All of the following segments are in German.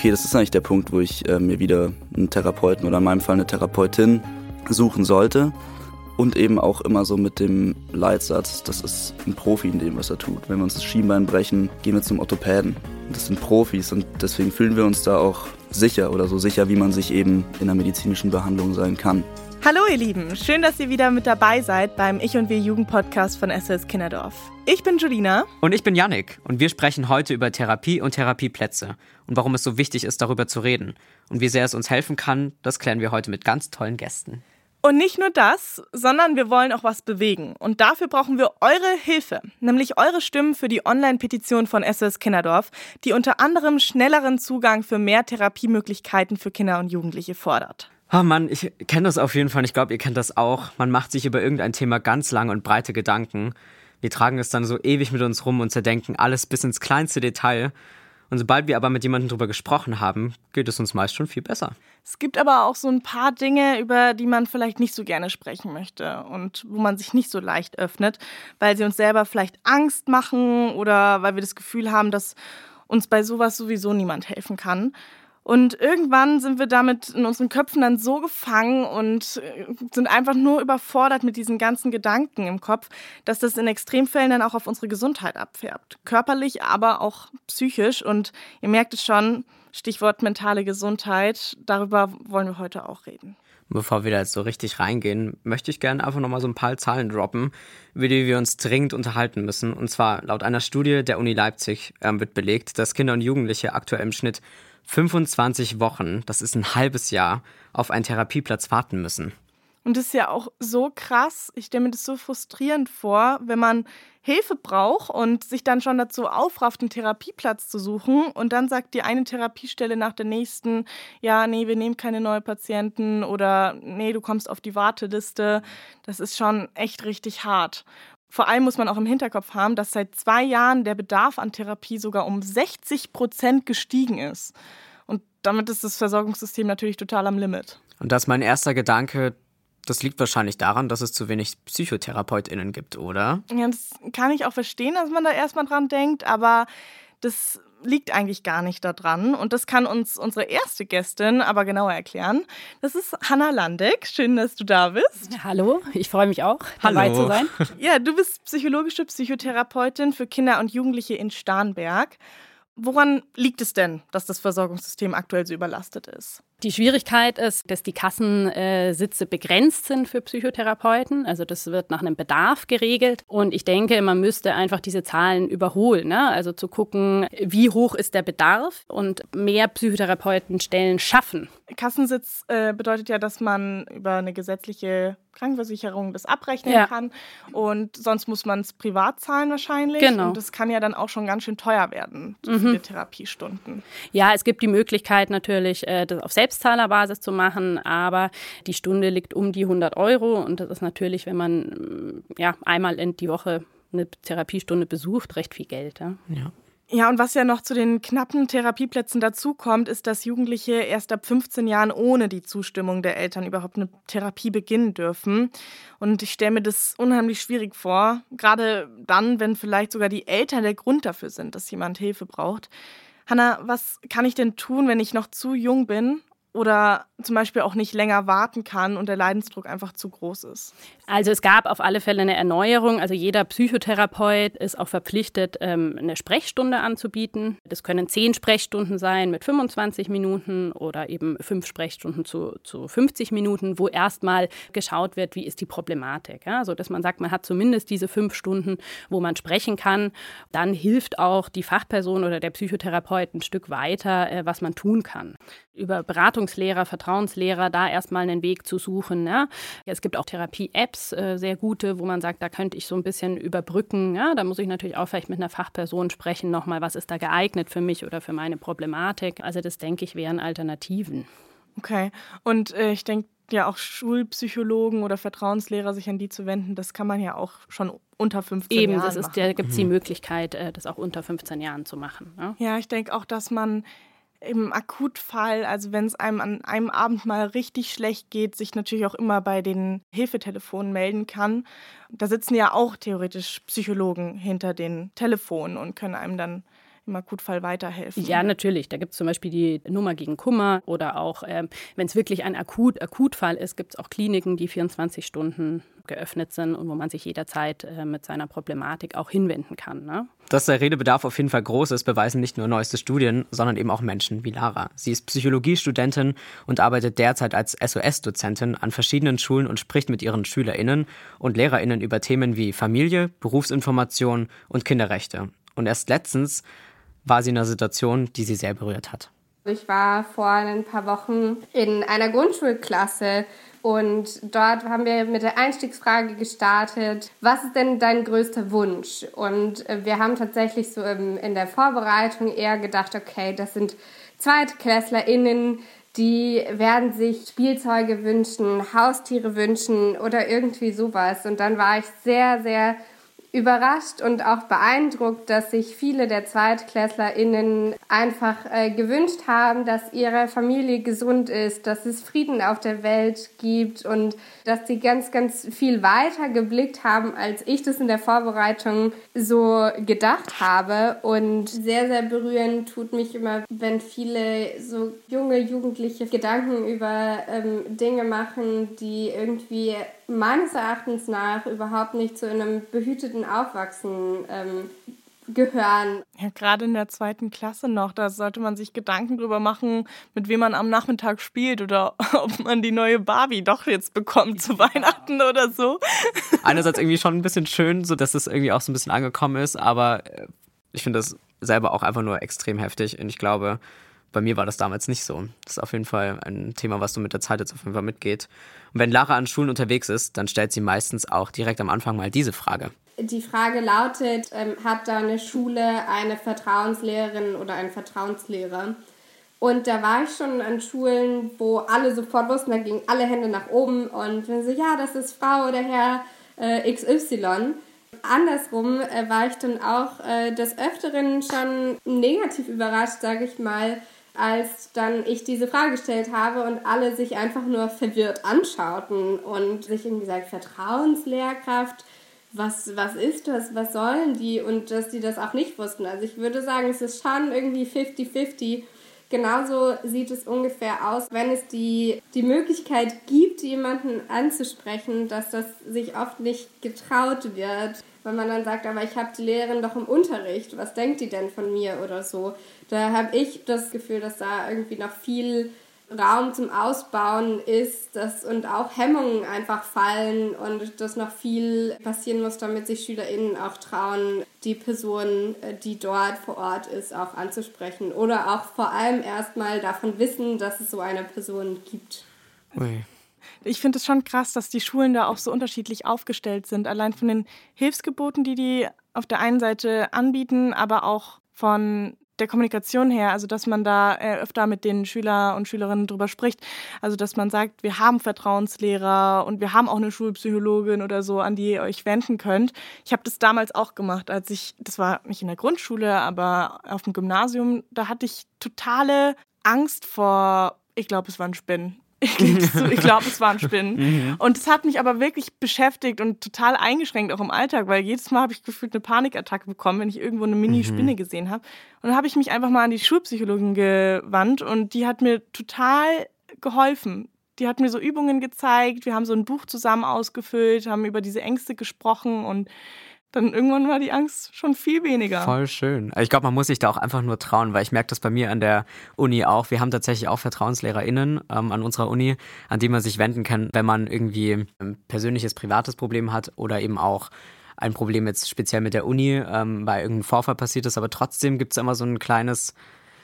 okay, das ist eigentlich der Punkt, wo ich äh, mir wieder einen Therapeuten oder in meinem Fall eine Therapeutin suchen sollte. Und eben auch immer so mit dem Leitsatz, das ist ein Profi in dem, was er tut. Wenn wir uns das Schienbein brechen, gehen wir zum Orthopäden. Das sind Profis und deswegen fühlen wir uns da auch sicher oder so sicher, wie man sich eben in der medizinischen Behandlung sein kann. Hallo ihr Lieben, schön, dass ihr wieder mit dabei seid beim Ich und Wir Jugendpodcast von SOS Kinderdorf. Ich bin Julina. Und ich bin Yannick und wir sprechen heute über Therapie und Therapieplätze und warum es so wichtig ist, darüber zu reden. Und wie sehr es uns helfen kann, das klären wir heute mit ganz tollen Gästen. Und nicht nur das, sondern wir wollen auch was bewegen. Und dafür brauchen wir eure Hilfe, nämlich eure Stimmen für die Online-Petition von SOS Kinderdorf, die unter anderem schnelleren Zugang für mehr Therapiemöglichkeiten für Kinder und Jugendliche fordert. Oh Mann, ich kenne das auf jeden Fall. Ich glaube, ihr kennt das auch. Man macht sich über irgendein Thema ganz lange und breite Gedanken. Wir tragen es dann so ewig mit uns rum und zerdenken alles bis ins kleinste Detail. Und sobald wir aber mit jemandem drüber gesprochen haben, geht es uns meist schon viel besser. Es gibt aber auch so ein paar Dinge, über die man vielleicht nicht so gerne sprechen möchte und wo man sich nicht so leicht öffnet, weil sie uns selber vielleicht Angst machen oder weil wir das Gefühl haben, dass uns bei sowas sowieso niemand helfen kann. Und irgendwann sind wir damit in unseren Köpfen dann so gefangen und äh, sind einfach nur überfordert mit diesen ganzen Gedanken im Kopf, dass das in Extremfällen dann auch auf unsere Gesundheit abfärbt. Körperlich, aber auch psychisch. Und ihr merkt es schon, Stichwort mentale Gesundheit, darüber wollen wir heute auch reden. Bevor wir da jetzt so richtig reingehen, möchte ich gerne einfach nochmal so ein paar Zahlen droppen, über die wir uns dringend unterhalten müssen. Und zwar laut einer Studie der Uni Leipzig äh, wird belegt, dass Kinder und Jugendliche aktuell im Schnitt 25 Wochen, das ist ein halbes Jahr, auf einen Therapieplatz warten müssen. Und das ist ja auch so krass. Ich stelle mir das so frustrierend vor, wenn man Hilfe braucht und sich dann schon dazu aufrafft, einen Therapieplatz zu suchen. Und dann sagt die eine Therapiestelle nach der nächsten, ja, nee, wir nehmen keine neuen Patienten oder nee, du kommst auf die Warteliste. Das ist schon echt richtig hart. Vor allem muss man auch im Hinterkopf haben, dass seit zwei Jahren der Bedarf an Therapie sogar um 60 Prozent gestiegen ist. Und damit ist das Versorgungssystem natürlich total am Limit. Und das ist mein erster Gedanke, das liegt wahrscheinlich daran, dass es zu wenig PsychotherapeutInnen gibt, oder? Ja, das kann ich auch verstehen, dass man da erstmal dran denkt, aber das liegt eigentlich gar nicht daran. Und das kann uns unsere erste Gästin aber genauer erklären. Das ist Hanna Landeck. Schön, dass du da bist. Hallo, ich freue mich auch, dabei Hallo. zu sein. Ja, du bist psychologische Psychotherapeutin für Kinder und Jugendliche in Starnberg. Woran liegt es denn, dass das Versorgungssystem aktuell so überlastet ist? Die Schwierigkeit ist, dass die Kassensitze begrenzt sind für Psychotherapeuten. Also das wird nach einem Bedarf geregelt. Und ich denke, man müsste einfach diese Zahlen überholen. Ne? Also zu gucken, wie hoch ist der Bedarf und mehr Psychotherapeutenstellen schaffen. Kassensitz äh, bedeutet ja, dass man über eine gesetzliche Krankenversicherung das abrechnen Ja. kann. Und sonst muss man es privat zahlen wahrscheinlich. Genau. Und das kann ja dann auch schon ganz schön teuer werden, so viele Therapiestunden. Ja, es gibt die Möglichkeit natürlich, äh, das auf Selbstzahlerbasis zu machen, aber die Stunde liegt um die 100 Euro und das ist natürlich, wenn man ja, einmal in die Woche eine Therapiestunde besucht, recht viel Geld. Ja. Ja. Ja, und was ja noch zu den knappen Therapieplätzen dazukommt, ist, dass Jugendliche erst ab 15 Jahren ohne die Zustimmung der Eltern überhaupt eine Therapie beginnen dürfen. Und ich stelle mir das unheimlich schwierig vor, gerade dann, wenn vielleicht sogar die Eltern der Grund dafür sind, dass jemand Hilfe braucht. Hanna, was kann ich denn tun, wenn ich noch zu jung bin oder zum Beispiel auch nicht länger warten kann und der Leidensdruck einfach zu groß ist? Also es gab auf alle Fälle eine Erneuerung. Also jeder Psychotherapeut ist auch verpflichtet, ähm, eine Sprechstunde anzubieten. Das können zehn Sprechstunden sein mit 25 Minuten oder eben fünf Sprechstunden zu, zu 50 Minuten, wo erstmal geschaut wird, wie ist die Problematik. Ja? So dass man sagt, man hat zumindest diese fünf Stunden, wo man sprechen kann. Dann hilft auch die Fachperson oder der Psychotherapeut ein Stück weiter, äh, was man tun kann. Über Beratungslehrer, Vertrauenslehrer da erstmal einen Weg zu suchen. Es gibt auch Therapie-Apps, äh, sehr gute, wo man sagt, da könnte ich so ein bisschen überbrücken. Ja? Da muss ich natürlich auch vielleicht mit einer Fachperson sprechen, nochmal, was ist da geeignet für mich oder für meine Problematik. Also das denke ich wären Alternativen. Okay. Und äh, ich denke ja auch Schulpsychologen oder Vertrauenslehrer, sich an die zu wenden, das kann man ja auch schon unter 15 Eben, Jahren das ist, machen. da gibt es die Möglichkeit, äh, das auch unter 15 Jahren zu machen. Ja? Ja, ich denke auch, dass man im Akutfall, also wenn es einem an einem Abend mal richtig schlecht geht, sich natürlich auch immer bei den Hilfetelefonen melden kann. Da sitzen ja auch theoretisch Psychologen hinter den Telefonen und können einem dann im Akutfall weiterhelfen? Ja, natürlich. Da gibt es zum Beispiel die Nummer gegen Kummer oder auch, ähm, wenn es wirklich ein Akut Akutfall ist, gibt es auch Kliniken, die 24 Stunden geöffnet sind und wo man sich jederzeit äh, mit seiner Problematik auch hinwenden kann. Ne? Dass der Redebedarf auf jeden Fall groß ist, beweisen nicht nur neueste Studien, sondern eben auch Menschen wie Lara. Sie ist Psychologiestudentin und arbeitet derzeit als SOS-Dozentin an verschiedenen Schulen und spricht mit ihren SchülerInnen und LehrerInnen über Themen wie Familie, Berufsinformation und Kinderrechte. Und erst letztens war sie in einer Situation, die sie sehr berührt hat. Ich war vor ein paar Wochen in einer Grundschulklasse und dort haben wir mit der Einstiegsfrage gestartet, was ist denn dein größter Wunsch? Und äh, wir haben tatsächlich so in der Vorbereitung eher gedacht, okay, das sind ZweitklässlerInnen, die werden sich Spielzeuge wünschen, Haustiere wünschen oder irgendwie sowas. Und dann war ich sehr, sehr überrascht und auch beeindruckt, dass sich viele der ZweitklässlerInnen einfach äh, gewünscht haben, dass ihre Familie gesund ist, dass es Frieden auf der Welt gibt und dass sie ganz, ganz viel weiter geblickt haben, als ich das in der Vorbereitung so gedacht habe. Und sehr, sehr berührend tut mich immer, wenn viele so junge Jugendliche Gedanken über ähm, Dinge machen, die irgendwie meines Erachtens nach überhaupt nicht zu einem behüteten Aufwachsen ähm, gehören. Ja, gerade in der zweiten Klasse noch, da sollte man sich Gedanken drüber machen, mit wem man am Nachmittag spielt oder ob man die neue Barbie doch jetzt bekommt zu Weihnachten oder so. Einerseits irgendwie schon ein bisschen schön, so dass es irgendwie auch so ein bisschen angekommen ist, aber äh, ich finde das selber auch einfach nur extrem heftig und ich glaube, bei mir war das damals nicht so. Das ist auf jeden Fall ein Thema, was so mit der Zeit jetzt auf jeden Fall mitgeht. Und wenn Lara an Schulen unterwegs ist, dann stellt sie meistens auch direkt am Anfang mal diese Frage. Die Frage lautet, ähm, hat deine Schule eine Vertrauenslehrerin oder einen Vertrauenslehrer? Und da war ich schon an Schulen, wo alle sofort wussten, da gingen alle Hände nach oben und wenn sie, ja, das ist Frau oder Herr äh, XY. Andersrum äh, war ich dann auch äh, des Öfteren schon negativ überrascht, sage ich mal, als dann ich diese Frage gestellt habe und alle sich einfach nur verwirrt anschauten und sich irgendwie sagt, Vertrauenslehrkraft, was, was ist das, was sollen die und dass die das auch nicht wussten. Also ich würde sagen, es ist schon irgendwie 50-50. Genauso sieht es ungefähr aus, wenn es die, die Möglichkeit gibt, jemanden anzusprechen, dass das sich oft nicht getraut wird weil man dann sagt, aber ich habe die Lehrerin doch im Unterricht, was denkt die denn von mir oder so. Da habe ich das Gefühl, dass da irgendwie noch viel Raum zum Ausbauen ist dass, und auch Hemmungen einfach fallen und dass noch viel passieren muss, damit sich SchülerInnen auch trauen, die Person, äh, die dort vor Ort ist, auch anzusprechen oder auch vor allem erstmal davon wissen, dass es so eine Person gibt. Ui. Ich finde es schon krass, dass die Schulen da auch so unterschiedlich aufgestellt sind. Allein von den Hilfsgeboten, die die auf der einen Seite anbieten, aber auch von der Kommunikation her, also dass man da äh, öfter mit den Schüler und Schülerinnen drüber spricht. Also dass man sagt, wir haben Vertrauenslehrer und wir haben auch eine Schulpsychologin oder so, an die ihr euch wenden könnt. Ich habe das damals auch gemacht, als ich, das war nicht in der Grundschule, aber auf dem Gymnasium, da hatte ich totale Angst vor, ich glaube, es waren Spinnen. Ich, glaube, es waren Spinnen. Mhm. Und es hat mich aber wirklich beschäftigt und total eingeschränkt, auch im Alltag, weil jedes Mal habe ich gefühlt eine Panikattacke bekommen, wenn ich irgendwo eine Mini-Spinne mhm. gesehen habe. Und dann habe ich mich einfach mal an die Schulpsychologin gewandt und die hat mir total geholfen. Die hat mir so Übungen gezeigt, wir haben so ein Buch zusammen ausgefüllt, haben über diese Ängste gesprochen und dann irgendwann war die Angst schon viel weniger. Voll schön. Ich glaube, man muss sich da auch einfach nur trauen, weil ich merke das bei mir an der Uni auch. Wir haben tatsächlich auch VertrauenslehrerInnen ähm, an unserer Uni, an die man sich wenden kann, wenn man irgendwie ein persönliches, privates Problem hat oder eben auch ein Problem jetzt speziell mit der Uni, ähm, weil irgendein Vorfall passiert ist. Aber trotzdem gibt es immer so ein kleines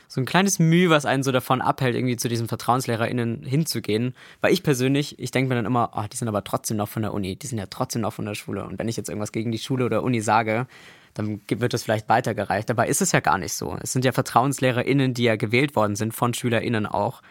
so ein kleines Mühe, was einen so davon abhält, irgendwie zu diesen VertrauenslehrerInnen hinzugehen. Weil ich persönlich, ich denke mir dann immer, oh, die sind aber trotzdem noch von der Uni, die sind ja trotzdem noch von der Schule. Und wenn ich jetzt irgendwas gegen die Schule oder Uni sage, dann wird das vielleicht weitergereicht. Dabei ist es ja gar nicht so. Es sind ja VertrauenslehrerInnen, die ja gewählt worden sind, von SchülerInnen auch,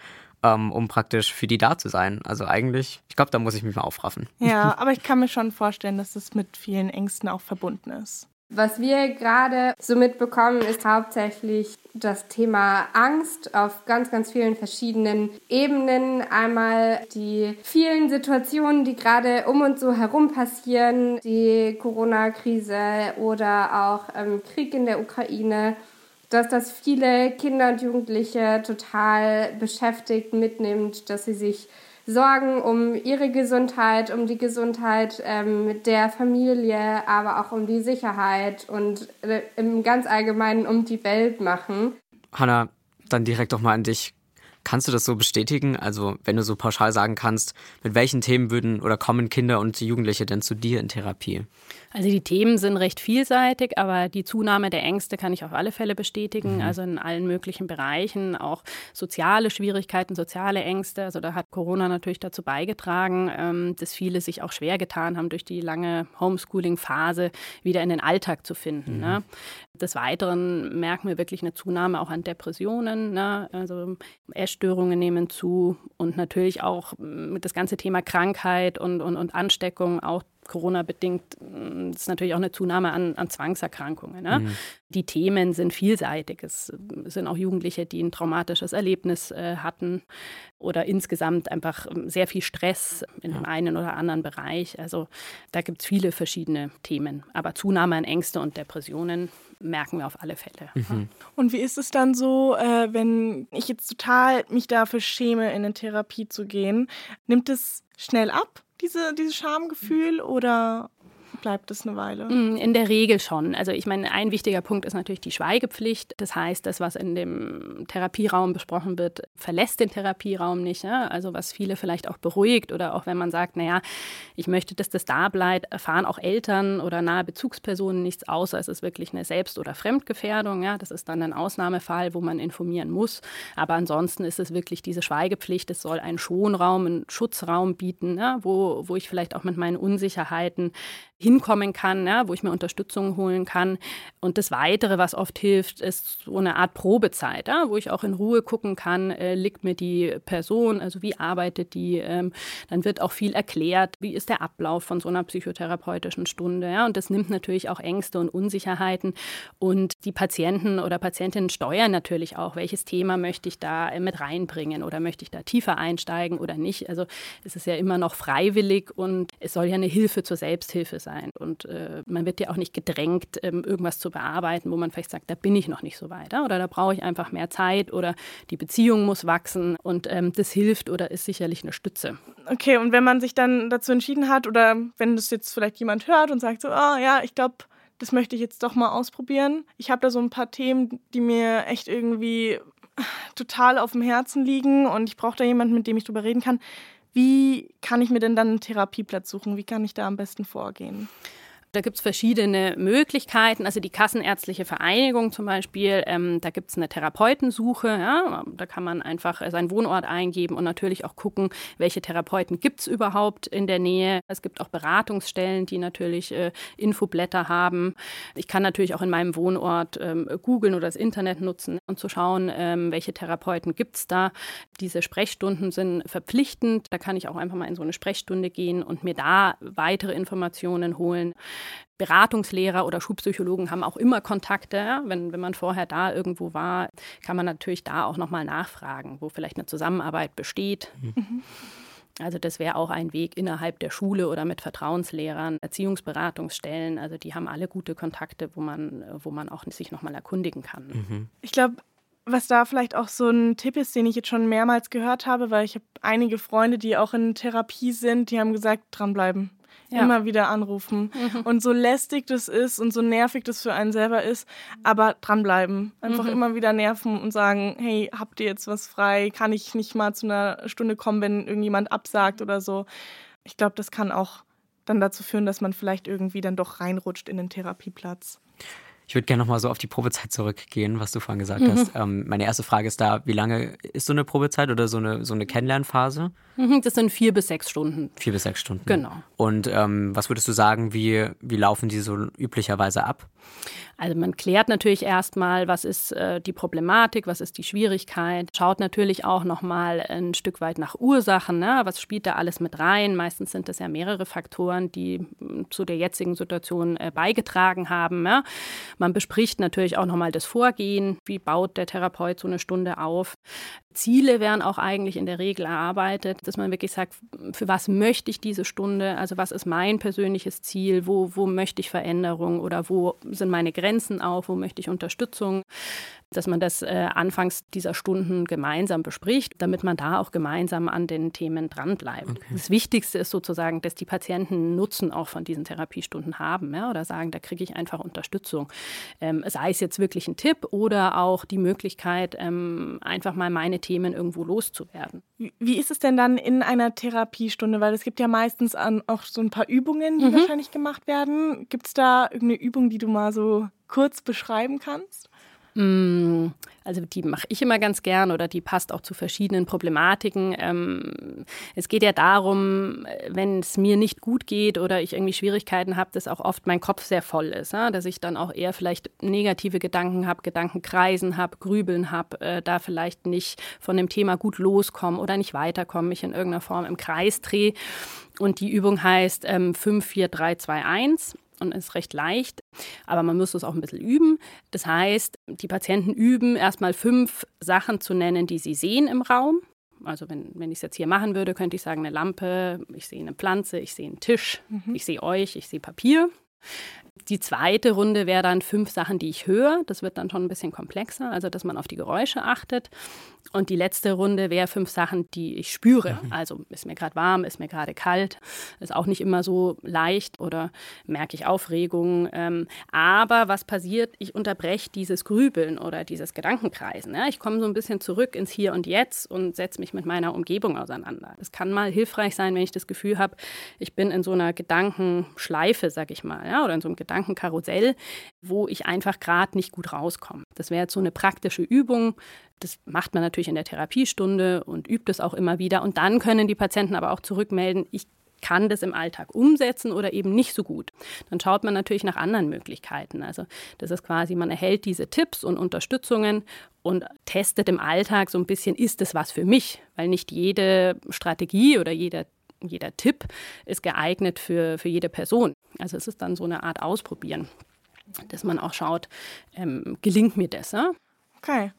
ähm, um praktisch für die da zu sein. Also eigentlich, ich glaube, da muss ich mich mal aufraffen. Ja, aber ich kann mir schon vorstellen, dass es mit vielen Ängsten auch verbunden ist. Was wir gerade so mitbekommen, ist hauptsächlich das Thema Angst auf ganz, ganz vielen verschiedenen Ebenen. Einmal die vielen Situationen, die gerade um uns so herum passieren, die Corona-Krise oder auch ähm, Krieg in der Ukraine dass das viele Kinder und Jugendliche total beschäftigt, mitnimmt, dass sie sich Sorgen um ihre Gesundheit, um die Gesundheit ähm, der Familie, aber auch um die Sicherheit und äh, im ganz Allgemeinen um die Welt machen. Hanna, dann direkt doch mal an dich. Kannst du das so bestätigen? Also, wenn du so pauschal sagen kannst, mit welchen Themen würden oder kommen Kinder und Jugendliche denn zu dir in Therapie? Also die Themen sind recht vielseitig, aber die Zunahme der Ängste kann ich auf alle Fälle bestätigen. Mhm. Also in allen möglichen Bereichen, auch soziale Schwierigkeiten, soziale Ängste. Also da hat Corona natürlich dazu beigetragen, ähm, dass viele sich auch schwer getan haben, durch die lange Homeschooling-Phase wieder in den Alltag zu finden. Mhm. Ne? Des Weiteren merken wir wirklich eine Zunahme auch an Depressionen. Ne? Also Essstörungen nehmen zu und natürlich auch mm, das ganze Thema Krankheit und, und, und Ansteckung auch Corona-bedingt mm, ist natürlich auch eine Zunahme an, an Zwangserkrankungen. Ne? Mhm. Die Themen sind vielseitig. Es sind auch Jugendliche, die ein traumatisches Erlebnis äh, hatten oder insgesamt einfach ähm, sehr viel Stress in ja. dem einen oder anderen Bereich. Also da gibt es viele verschiedene Themen. Aber Zunahme an Ängste und Depressionen merken wir auf alle Fälle. Mhm. Und wie ist es dann so, äh, wenn ich jetzt total mich dafür schäme, in eine Therapie zu gehen? Nimmt es schnell ab? Diese, dieses Schamgefühl oder bleibt es eine Weile? Mm, in der Regel schon. Also ich meine, ein wichtiger Punkt ist natürlich die Schweigepflicht. Das heißt, das, was in dem Therapieraum besprochen wird, verlässt den Therapieraum nicht. Ja? Also was viele vielleicht auch beruhigt oder auch wenn man sagt, naja, ich möchte, dass das da bleibt, erfahren auch Eltern oder nahe Bezugspersonen nichts, außer es ist wirklich eine Selbst- oder Fremdgefährdung. Ja? Das ist dann ein Ausnahmefall, wo man informieren muss. Aber ansonsten ist es wirklich diese Schweigepflicht. Es soll einen Schonraum, einen Schutzraum bieten, ja? wo, wo ich vielleicht auch mit meinen Unsicherheiten hinkommen kann, ja, wo ich mir Unterstützung holen kann. Und das Weitere, was oft hilft, ist so eine Art Probezeit, ja, wo ich auch in Ruhe gucken kann, äh, liegt mir die Person, also wie arbeitet die. Ähm, dann wird auch viel erklärt, wie ist der Ablauf von so einer psychotherapeutischen Stunde. Ja, und das nimmt natürlich auch Ängste und Unsicherheiten. Und die Patienten oder Patientinnen steuern natürlich auch, welches Thema möchte ich da äh, mit reinbringen oder möchte ich da tiefer einsteigen oder nicht. Also es ist ja immer noch freiwillig und es soll ja eine Hilfe zur Selbsthilfe sein. Und äh, man wird ja auch nicht gedrängt, ähm, irgendwas zu bearbeiten, wo man vielleicht sagt, da bin ich noch nicht so weit oder da brauche ich einfach mehr Zeit oder die Beziehung muss wachsen und ähm, das hilft oder ist sicherlich eine Stütze. Okay, und wenn man sich dann dazu entschieden hat oder wenn das jetzt vielleicht jemand hört und sagt so, oh ja, ich glaube, das möchte ich jetzt doch mal ausprobieren. Ich habe da so ein paar Themen, die mir echt irgendwie total auf dem Herzen liegen und ich brauche da jemanden, mit dem ich drüber reden kann. Wie kann ich mir denn dann einen Therapieplatz suchen? Wie kann ich da am besten vorgehen? Da gibt es verschiedene Möglichkeiten. Also die Kassenärztliche Vereinigung zum Beispiel, ähm, da gibt es eine Therapeutensuche. Ja? Da kann man einfach seinen Wohnort eingeben und natürlich auch gucken, welche Therapeuten gibt es überhaupt in der Nähe. Es gibt auch Beratungsstellen, die natürlich äh, Infoblätter haben. Ich kann natürlich auch in meinem Wohnort ähm, googeln oder das Internet nutzen und zu schauen, ähm, welche Therapeuten gibt es da. Diese Sprechstunden sind verpflichtend. Da kann ich auch einfach mal in so eine Sprechstunde gehen und mir da weitere Informationen holen. Beratungslehrer oder Schulpsychologen haben auch immer Kontakte. Wenn, wenn man vorher da irgendwo war, kann man natürlich da auch nochmal nachfragen, wo vielleicht eine Zusammenarbeit besteht. Mhm. Also das wäre auch ein Weg innerhalb der Schule oder mit Vertrauenslehrern, Erziehungsberatungsstellen. Also die haben alle gute Kontakte, wo man, wo man auch sich nochmal erkundigen kann. Mhm. Ich glaube, was da vielleicht auch so ein Tipp ist, den ich jetzt schon mehrmals gehört habe, weil ich habe einige Freunde, die auch in Therapie sind, die haben gesagt, dranbleiben ja. immer wieder anrufen. Mhm. Und so lästig das ist und so nervig das für einen selber ist, aber dranbleiben. Einfach mhm. immer wieder nerven und sagen, hey, habt ihr jetzt was frei? Kann ich nicht mal zu einer Stunde kommen, wenn irgendjemand absagt oder so? Ich glaube, das kann auch dann dazu führen, dass man vielleicht irgendwie dann doch reinrutscht in den Therapieplatz. Ich würde gerne nochmal so auf die Probezeit zurückgehen, was du vorhin gesagt mhm. hast. Ähm, meine erste Frage ist da, wie lange ist so eine Probezeit oder so eine, so eine Kennenlernphase? Mhm, das sind vier bis sechs Stunden. Vier bis sechs Stunden. Genau. Und ähm, was würdest du sagen, wie, wie laufen die so üblicherweise ab? Also man klärt natürlich erstmal, was ist äh, die Problematik, was ist die Schwierigkeit, schaut natürlich auch nochmal ein Stück weit nach Ursachen, ne? was spielt da alles mit rein. Meistens sind das ja mehrere Faktoren, die hm, zu der jetzigen Situation äh, beigetragen haben. Ja? Man bespricht natürlich auch nochmal das Vorgehen, wie baut der Therapeut so eine Stunde auf. Ziele werden auch eigentlich in der Regel erarbeitet, dass man wirklich sagt, für was möchte ich diese Stunde, also was ist mein persönliches Ziel, wo, wo möchte ich Veränderung? Oder wo sind meine Grenzen auch, wo möchte ich Unterstützung dass man das äh, anfangs dieser Stunden gemeinsam bespricht, damit man da auch gemeinsam an den Themen dranbleibt. Okay. Das Wichtigste ist sozusagen, dass die Patienten Nutzen auch von diesen Therapiestunden haben ja, oder sagen, da kriege ich einfach Unterstützung. Ähm, sei es jetzt wirklich ein Tipp oder auch die Möglichkeit, ähm, einfach mal meine Themen irgendwo loszuwerden. Wie ist es denn dann in einer Therapiestunde? Weil es gibt ja meistens auch so ein paar Übungen, die mhm. wahrscheinlich gemacht werden. Gibt es da irgendeine Übung, die du mal so kurz beschreiben kannst? Mm, also die mache ich immer ganz gern oder die passt auch zu verschiedenen Problematiken. Ähm, es geht ja darum, wenn es mir nicht gut geht oder ich irgendwie Schwierigkeiten habe, dass auch oft mein Kopf sehr voll ist, dass ich dann auch eher vielleicht negative Gedanken habe, Gedankenkreisen habe, Grübeln habe, äh, da vielleicht nicht von dem Thema gut loskomme oder nicht weiterkomme, mich in irgendeiner Form im Kreis drehe. Und die Übung heißt ähm, 5, 4, 3, 2, 1 und ist recht leicht, aber man muss es auch ein bisschen üben. Das heißt, die Patienten üben erstmal fünf Sachen zu nennen, die sie sehen im Raum. Also wenn, wenn ich es jetzt hier machen würde, könnte ich sagen, eine Lampe, ich sehe eine Pflanze, ich sehe einen Tisch, mhm. ich sehe euch, ich sehe Papier. Die zweite Runde wäre dann fünf Sachen, die ich höre. Das wird dann schon ein bisschen komplexer, also dass man auf die Geräusche achtet. Und die letzte Runde wäre fünf Sachen, die ich spüre. Mhm. Also ist mir gerade warm, ist mir gerade kalt, ist auch nicht immer so leicht oder merke ich Aufregung. Ähm, aber was passiert? Ich unterbreche dieses Grübeln oder dieses Gedankenkreisen. Ich komme so ein bisschen zurück ins Hier und Jetzt und setze mich mit meiner Umgebung auseinander. Das kann mal hilfreich sein, wenn ich das Gefühl habe, ich bin in so einer Gedankenschleife, sag ich mal, ja, oder in so einem Gedankenkarussell, wo ich einfach gerade nicht gut rauskomme. Das wäre jetzt so eine praktische Übung. Das macht man natürlich in der Therapiestunde und übt es auch immer wieder. Und dann können die Patienten aber auch zurückmelden, ich kann das im Alltag umsetzen oder eben nicht so gut. Dann schaut man natürlich nach anderen Möglichkeiten. Also das ist quasi, man erhält diese Tipps und Unterstützungen und testet im Alltag so ein bisschen, ist das was für mich? Weil nicht jede Strategie oder jeder jeder Tipp ist geeignet für, für jede Person. Also es ist dann so eine Art Ausprobieren, dass man auch schaut, ähm, gelingt mir das? Ja? Okay.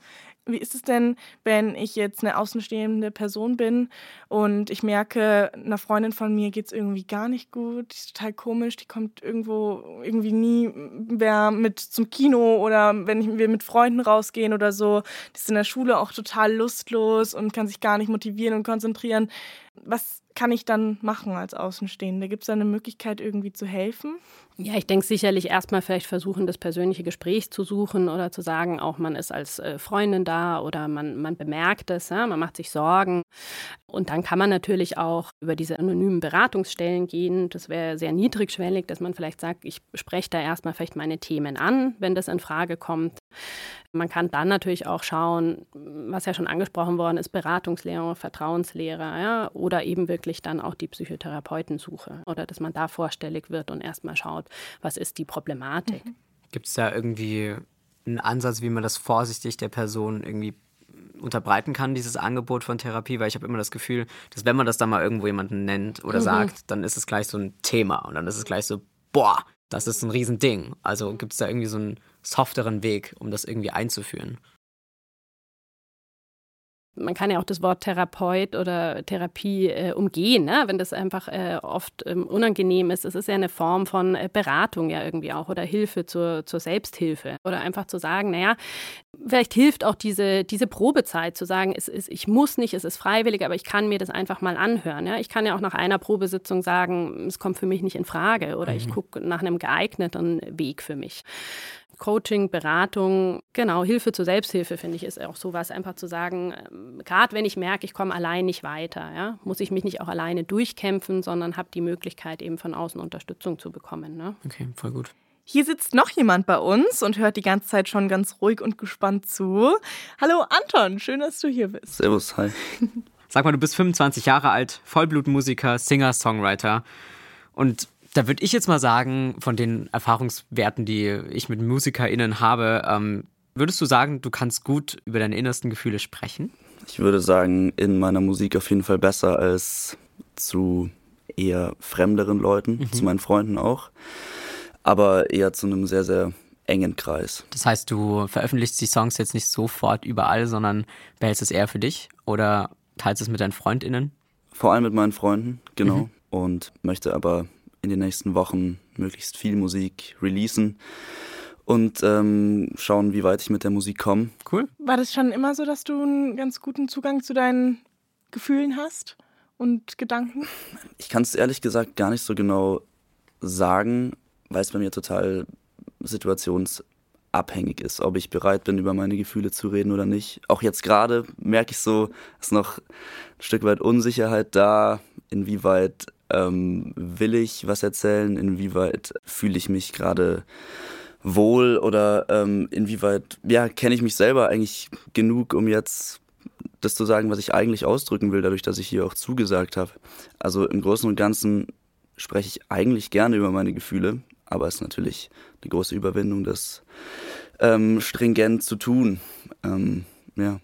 Wie ist es denn, wenn ich jetzt eine außenstehende Person bin und ich merke, einer Freundin von mir geht es irgendwie gar nicht gut, die ist total komisch, die kommt irgendwo irgendwie nie mehr mit zum Kino oder wenn wir mit Freunden rausgehen oder so, die ist in der Schule auch total lustlos und kann sich gar nicht motivieren und konzentrieren. Was kann ich dann machen als Außenstehende? Gibt es da eine Möglichkeit, irgendwie zu helfen? Ja, ich denke sicherlich erstmal vielleicht versuchen, das persönliche Gespräch zu suchen oder zu sagen, auch man ist als äh, Freundin da oder man, man bemerkt es, ja, man macht sich Sorgen. Und dann kann man natürlich auch über diese anonymen Beratungsstellen gehen. Das wäre sehr niedrigschwellig, dass man vielleicht sagt, ich spreche da erstmal vielleicht meine Themen an, wenn das in Frage kommt. Man kann dann natürlich auch schauen, was ja schon angesprochen worden ist, Beratungslehrer, Vertrauenslehrer ja, oder eben wirklich dann auch die Psychotherapeutensuche oder dass man da vorstellig wird und erstmal schaut, was ist die Problematik. Mhm. Gibt es da irgendwie einen Ansatz, wie man das vorsichtig der Person irgendwie unterbreiten kann, dieses Angebot von Therapie, weil ich habe immer das Gefühl, dass wenn man das dann mal irgendwo jemanden nennt oder mhm. sagt, dann ist es gleich so ein Thema und dann ist es gleich so, boah, das ist ein Riesending. Also gibt es da irgendwie so einen softeren Weg, um das irgendwie einzuführen? man kann ja auch das Wort Therapeut oder Therapie äh, umgehen, ne? wenn das einfach äh, oft ähm, unangenehm ist. Es ist ja eine Form von äh, Beratung ja irgendwie auch oder Hilfe zur, zur Selbsthilfe. Oder einfach zu sagen, naja, vielleicht hilft auch diese, diese Probezeit zu sagen, es ist, ich muss nicht, es ist freiwillig, aber ich kann mir das einfach mal anhören. Ja? Ich kann ja auch nach einer Probesitzung sagen, es kommt für mich nicht in Frage oder mhm. ich gucke nach einem geeigneten Weg für mich. Coaching, Beratung, genau, Hilfe zur Selbsthilfe, finde ich, ist auch sowas, einfach zu sagen, ähm, gerade wenn ich merke, ich komme allein nicht weiter, ja, muss ich mich nicht auch alleine durchkämpfen, sondern habe die Möglichkeit, eben von außen Unterstützung zu bekommen. Ne? Okay, voll gut. Hier sitzt noch jemand bei uns und hört die ganze Zeit schon ganz ruhig und gespannt zu. Hallo Anton, schön, dass du hier bist. Servus, hi. Sag mal, du bist 25 Jahre alt, Vollblutmusiker, Singer, Songwriter. Und da würde ich jetzt mal sagen, von den Erfahrungswerten, die ich mit MusikerInnen habe, ähm, würdest du sagen, du kannst gut über deine innersten Gefühle sprechen? Ich würde sagen, in meiner Musik auf jeden Fall besser als zu eher fremderen Leuten, mhm. zu meinen Freunden auch. Aber eher zu einem sehr, sehr engen Kreis. Das heißt, du veröffentlichst die Songs jetzt nicht sofort überall, sondern behältst es eher für dich oder teilst es mit deinen FreundInnen? Vor allem mit meinen Freunden, genau. Mhm. Und möchte aber in den nächsten Wochen möglichst viel Musik releasen und ähm, schauen, wie weit ich mit der Musik komme. Cool. War das schon immer so, dass du einen ganz guten Zugang zu deinen Gefühlen hast und Gedanken? Ich kann es ehrlich gesagt gar nicht so genau sagen, weil es bei mir total situationsabhängig ist, ob ich bereit bin, über meine Gefühle zu reden oder nicht. Auch jetzt gerade merke ich so, ist noch ein Stück weit Unsicherheit da, inwieweit ähm, will ich was erzählen, inwieweit fühle ich mich gerade wohl oder ähm, inwieweit ja, kenne ich mich selber eigentlich genug, um jetzt das zu sagen, was ich eigentlich ausdrücken will, dadurch, dass ich hier auch zugesagt habe. Also im Großen und Ganzen spreche ich eigentlich gerne über meine Gefühle, aber es ist natürlich eine große Überwindung, das ähm, stringent zu tun. Ähm, ja.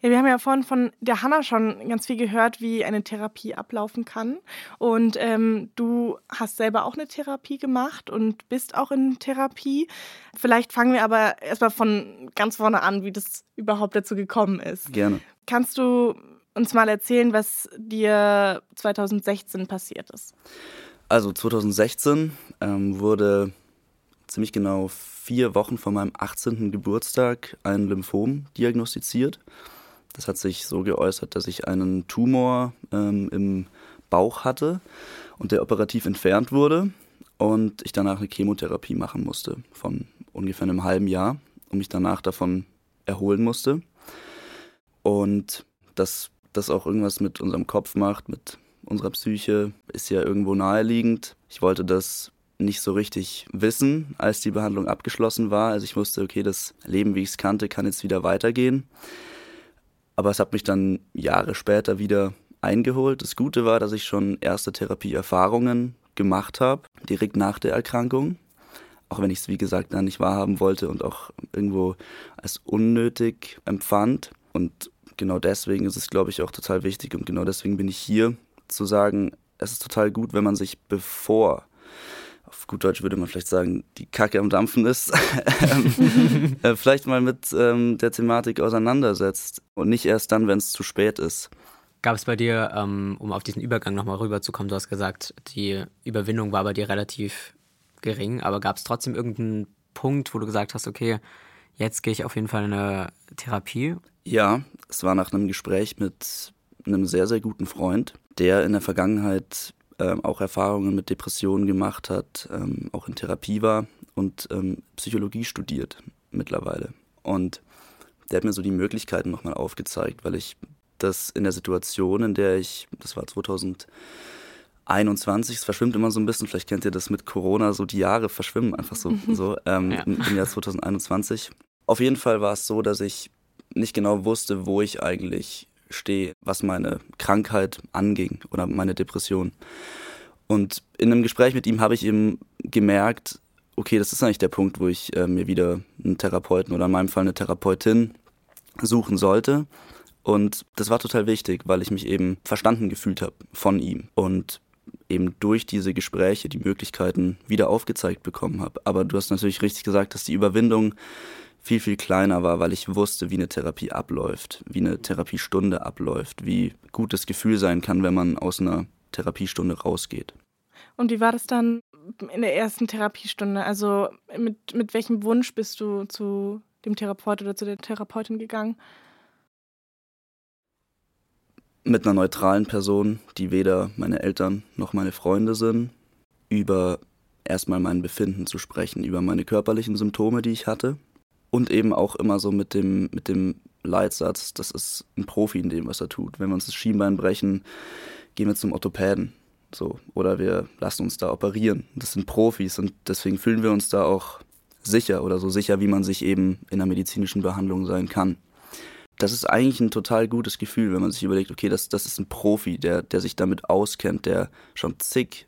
Ja, wir haben ja vorhin von der Hanna schon ganz viel gehört, wie eine Therapie ablaufen kann. Und ähm, du hast selber auch eine Therapie gemacht und bist auch in Therapie. Vielleicht fangen wir aber erstmal von ganz vorne an, wie das überhaupt dazu gekommen ist. Gerne. Kannst du uns mal erzählen, was dir 2016 passiert ist? Also 2016 ähm, wurde ziemlich genau vier Wochen vor meinem 18. Geburtstag ein Lymphom diagnostiziert. Das hat sich so geäußert, dass ich einen Tumor ähm, im Bauch hatte und der operativ entfernt wurde und ich danach eine Chemotherapie machen musste von ungefähr einem halben Jahr und mich danach davon erholen musste. Und dass das auch irgendwas mit unserem Kopf macht, mit unserer Psyche, ist ja irgendwo naheliegend. Ich wollte das nicht so richtig wissen, als die Behandlung abgeschlossen war. Also ich wusste, okay, das Leben, wie ich es kannte, kann jetzt wieder weitergehen. Aber es hat mich dann Jahre später wieder eingeholt. Das Gute war, dass ich schon erste Therapieerfahrungen gemacht habe, direkt nach der Erkrankung. Auch wenn ich es, wie gesagt, dann nicht wahrhaben wollte und auch irgendwo als unnötig empfand. Und genau deswegen ist es, glaube ich, auch total wichtig und genau deswegen bin ich hier zu sagen, es ist total gut, wenn man sich bevor auf gut Deutsch würde man vielleicht sagen, die Kacke am Dampfen ist, ähm, äh, vielleicht mal mit ähm, der Thematik auseinandersetzt und nicht erst dann, wenn es zu spät ist. Gab es bei dir, ähm, um auf diesen Übergang nochmal rüberzukommen, du hast gesagt, die Überwindung war bei dir relativ gering, aber gab es trotzdem irgendeinen Punkt, wo du gesagt hast, okay, jetzt gehe ich auf jeden Fall in eine Therapie? Ja, es war nach einem Gespräch mit einem sehr, sehr guten Freund, der in der Vergangenheit ähm, auch Erfahrungen mit Depressionen gemacht hat, ähm, auch in Therapie war und ähm, Psychologie studiert mittlerweile. Und der hat mir so die Möglichkeiten nochmal aufgezeigt, weil ich das in der Situation, in der ich, das war 2021, es verschwimmt immer so ein bisschen, vielleicht kennt ihr das mit Corona, so die Jahre verschwimmen einfach so, so ähm, ja. im Jahr 2021. Auf jeden Fall war es so, dass ich nicht genau wusste, wo ich eigentlich stehe, was meine Krankheit anging oder meine Depression. Und in einem Gespräch mit ihm habe ich eben gemerkt, okay, das ist eigentlich der Punkt, wo ich äh, mir wieder einen Therapeuten oder in meinem Fall eine Therapeutin suchen sollte. Und das war total wichtig, weil ich mich eben verstanden gefühlt habe von ihm und eben durch diese Gespräche die Möglichkeiten wieder aufgezeigt bekommen habe. Aber du hast natürlich richtig gesagt, dass die Überwindung viel, viel kleiner war, weil ich wusste, wie eine Therapie abläuft, wie eine Therapiestunde abläuft, wie gut das Gefühl sein kann, wenn man aus einer Therapiestunde rausgeht. Und wie war das dann in der ersten Therapiestunde? Also mit, mit welchem Wunsch bist du zu dem Therapeut oder zu der Therapeutin gegangen? Mit einer neutralen Person, die weder meine Eltern noch meine Freunde sind, über erstmal mein Befinden zu sprechen, über meine körperlichen Symptome, die ich hatte und eben auch immer so mit dem, mit dem Leitsatz, das ist ein Profi in dem, was er tut. Wenn wir uns das Schienbein brechen, gehen wir zum Orthopäden. So, oder wir lassen uns da operieren. Das sind Profis und deswegen fühlen wir uns da auch sicher oder so sicher, wie man sich eben in einer medizinischen Behandlung sein kann. Das ist eigentlich ein total gutes Gefühl, wenn man sich überlegt, okay, das, das ist ein Profi, der, der sich damit auskennt, der schon zig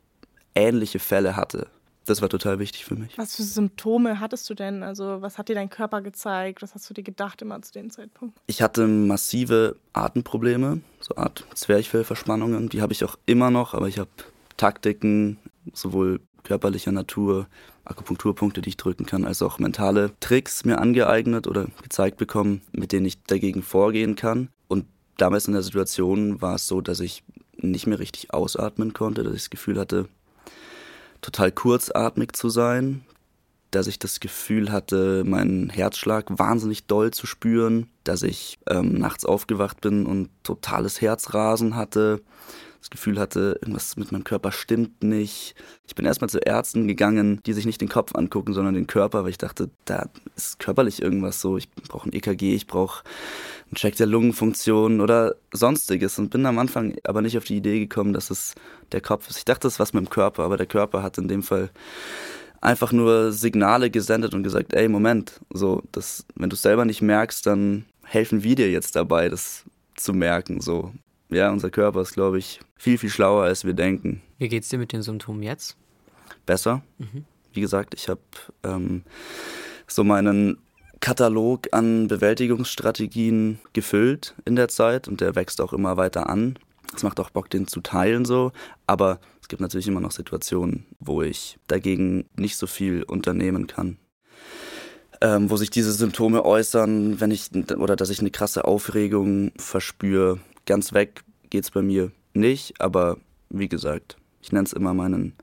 ähnliche Fälle hatte das war total wichtig für mich. Was für Symptome hattest du denn? Also, was hat dir dein Körper gezeigt? Was hast du dir gedacht immer zu dem Zeitpunkt? Ich hatte massive Atemprobleme, so Art Zwerchfellverspannungen. Die habe ich auch immer noch, aber ich habe Taktiken, sowohl körperlicher Natur, Akupunkturpunkte, die ich drücken kann, als auch mentale Tricks mir angeeignet oder gezeigt bekommen, mit denen ich dagegen vorgehen kann. Und damals in der Situation war es so, dass ich nicht mehr richtig ausatmen konnte, dass ich das Gefühl hatte, total kurzatmig zu sein, dass ich das Gefühl hatte, meinen Herzschlag wahnsinnig doll zu spüren, dass ich ähm, nachts aufgewacht bin und totales Herzrasen hatte, das Gefühl hatte, irgendwas mit meinem Körper stimmt nicht. Ich bin erstmal zu Ärzten gegangen, die sich nicht den Kopf angucken, sondern den Körper, weil ich dachte, da ist körperlich irgendwas so. Ich brauche ein EKG, ich brauche einen Check der Lungenfunktion oder sonstiges und bin am Anfang aber nicht auf die Idee gekommen, dass es der Kopf ist. Ich dachte, es ist was mit dem Körper, aber der Körper hat in dem Fall einfach nur Signale gesendet und gesagt, ey, Moment, so, das, wenn du es selber nicht merkst, dann helfen wir dir jetzt dabei, das zu merken, so ja, unser Körper ist, glaube ich, viel, viel schlauer, als wir denken. Wie geht's dir mit den Symptomen jetzt? Besser. Mhm. Wie gesagt, ich habe ähm, so meinen Katalog an Bewältigungsstrategien gefüllt in der Zeit und der wächst auch immer weiter an. Es macht auch Bock, den zu teilen so, aber es gibt natürlich immer noch Situationen, wo ich dagegen nicht so viel unternehmen kann. Ähm, wo sich diese Symptome äußern, wenn ich oder dass ich eine krasse Aufregung verspüre, ganz weg geht es bei mir nicht, aber wie gesagt, ich nenne es immer meinen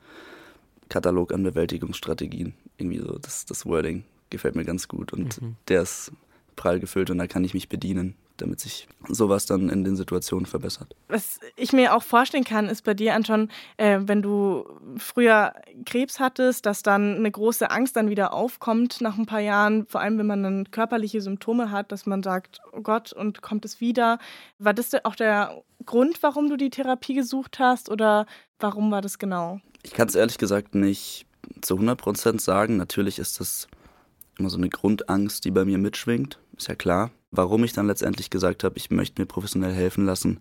Katalog an Bewältigungsstrategien. Irgendwie so, das, das Wording gefällt mir ganz gut und mhm. der ist prall gefüllt und da kann ich mich bedienen damit sich sowas dann in den Situationen verbessert. Was ich mir auch vorstellen kann, ist bei dir, Anton, äh, wenn du früher Krebs hattest, dass dann eine große Angst dann wieder aufkommt nach ein paar Jahren, vor allem wenn man dann körperliche Symptome hat, dass man sagt, oh Gott, und kommt es wieder. War das auch der Grund, warum du die Therapie gesucht hast oder warum war das genau? Ich kann es ehrlich gesagt nicht zu 100 Prozent sagen. Natürlich ist das immer so eine Grundangst, die bei mir mitschwingt, ist ja klar. Warum ich dann letztendlich gesagt habe, ich möchte mir professionell helfen lassen,